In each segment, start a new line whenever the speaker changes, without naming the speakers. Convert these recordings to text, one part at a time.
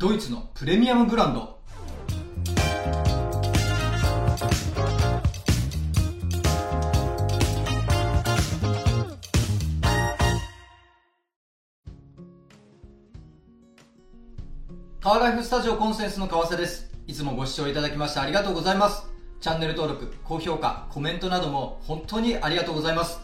ドイツのプレミアムブランド。カーライフスタジオコンセンスの川瀬です。いつもご視聴いただきましてありがとうございます。チャンネル登録高評価コメントなども本当にありがとうございます。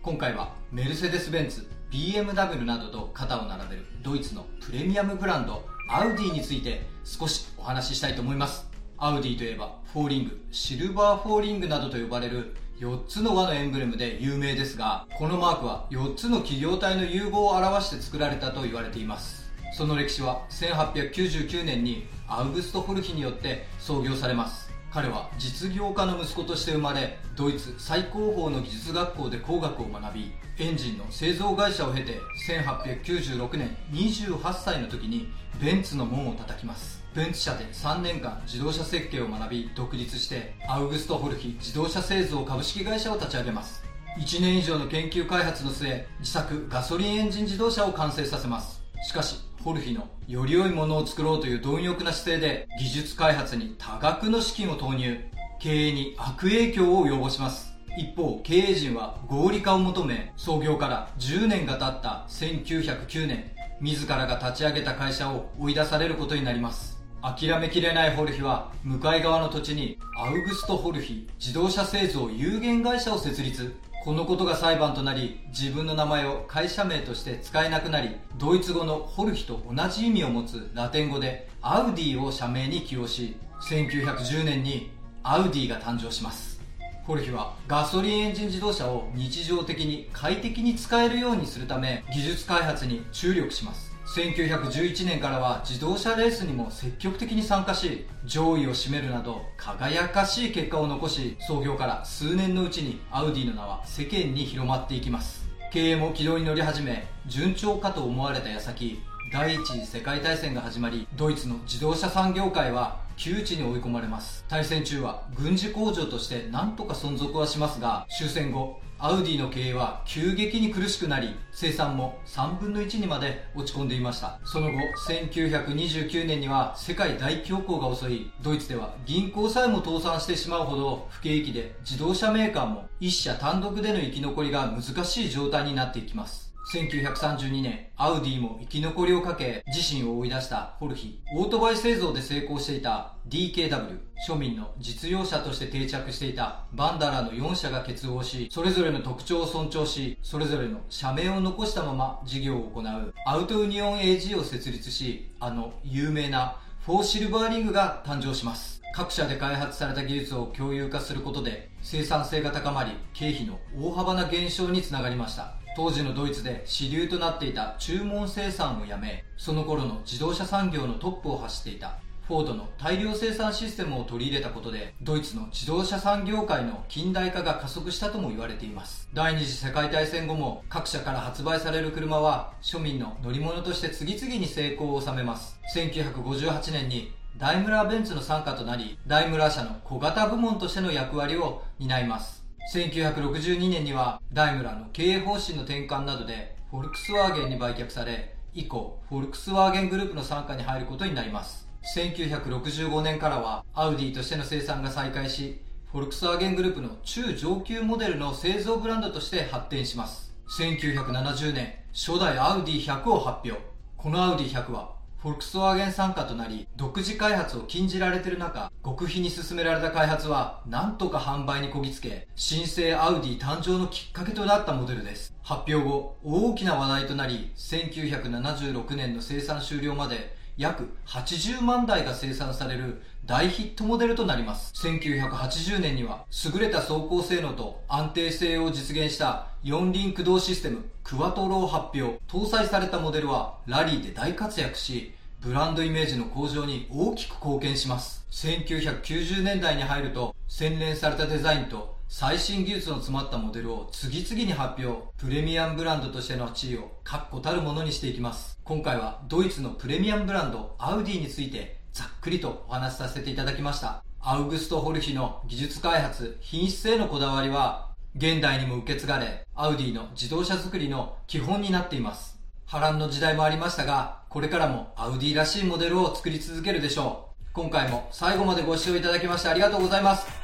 今回はメルセデス・ベンツ BMW などと肩を並べるドイツのプレミアムブランド。アウディについて少しお話ししたいと思います。アウディといえば four ring silver four ring などと呼ばれる4つの輪のエンブレムで有名ですがこのマークは4つの企業体の融合を表して作られたと言われています。その歴史は1899年にアウグスト・ホルヒによって創業されます。彼は実業家の息子として生まれドイツ最高峰の技術学校で工学を学びエンジンの製造会社を経て1896年28歳の時にベンツの門を叩きます。ベンツ社で3年間自動車設計を学び独立してアウグスト・ホルヒ自動車製造株式会社を立ち上げます。1年以上の研究開発の末自作ガソリンエンジン自動車を完成させます。しかしホルヒのより良いものを作ろうという貪欲な姿勢で技術開発に多額の資金を投入。経営に悪影響を及ぼします。一方経営陣は合理化を求め創業から10年が経った1909年自らが立ち上げた会社を追い出されることになります。諦めきれないホルヒは向かい側の土地にアウグスト・ホルヒ自動車製造有限会社を設立。このことが裁判となり自分の名前を会社名として使えなくなりドイツ語のホルヒと同じ意味を持つラテン語でアウディを社名に起用し1910年にアウディが誕生します。ホルヒはガソリンエンジン自動車を日常的に快適に使えるようにするため技術開発に注力します。1911年からは自動車レースにも積極的に参加し上位を占めるなど輝かしい結果を残し創業から数年のうちにアウディの名は世間に広まっていきます。経営も軌道に乗り始め順調かと思われた矢先第一次世界大戦が始まりドイツの自動車産業界は窮地に追い込まれます。大戦中は軍事工場として何とか存続はしますが終戦後アウディの経営は急激に苦しくなり生産も3分の1にまで落ち込んでいました。その後1929年には世界大恐慌が襲いドイツでは銀行さえも倒産してしまうほど不景気で自動車メーカーも一社単独での生き残りが難しい状態になっていきます。1932年、アウディも生き残りをかけ、自身を追い出したホルヒ。オートバイ製造で成功していた DKW。庶民の実用車として定着していたバンダラの4社が結合し、それぞれの特徴を尊重し、それぞれの社名を残したまま事業を行うアウトユニオン AG を設立し、あの有名なフォーシルバーリングが誕生します。各社で開発された技術を共有化することで生産性が高まり経費の大幅な減少につながりました当時のドイツで主流となっていた注文生産をやめその頃の自動車産業のトップを走っていたフォードの大量生産システムを取り入れたことでドイツの自動車産業界の近代化が加速したとも言われています。第二次世界大戦後も各社から発売される車は庶民の乗り物として次々に成功を収めます。1958年にダイムラーベンツの傘下となりダイムラー社の小型部門としての役割を担います。1962年にはダイムラーの経営方針の転換などでフォルクスワーゲンに売却され以降フォルクスワーゲングループの傘下に入ることになります。1965年からはアウディとしての生産が再開しフォルクスワーゲングループの中上級モデルの製造ブランドとして発展します。1970年初代アウディ100を発表。このアウディ100はフォルクスワーゲン傘下となり独自開発を禁じられている中極秘に進められた開発はなんとか販売にこぎつけ新生アウディ誕生のきっかけとなったモデルです。発表後大きな話題となり1976年の生産終了まで約80万台が生産される大ヒットモデルとなります。1980年には優れた走行性能と安定性を実現した四輪駆動システムクワトロを発表。搭載されたモデルはラリーで大活躍しブランドイメージの向上に大きく貢献します。1990年代に入ると洗練されたデザインと最新技術の詰まったモデルを次々に発表。プレミアムブランドとしての地位を確固たるものにしていきます。今回はドイツのプレミアムブランドアウディについてざっくりとお話しさせていただきました。アウグスト・ホルヒの技術開発品質へのこだわりは現代にも受け継がれアウディの自動車作りの基本になっています。波乱の時代もありましたがこれからもアウディらしいモデルを作り続けるでしょう。今回も最後までご視聴いただきましてありがとうございます。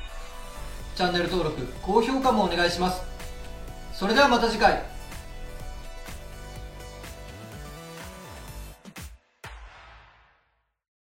チャンネル登録高評価もお願いします。それではまた次回。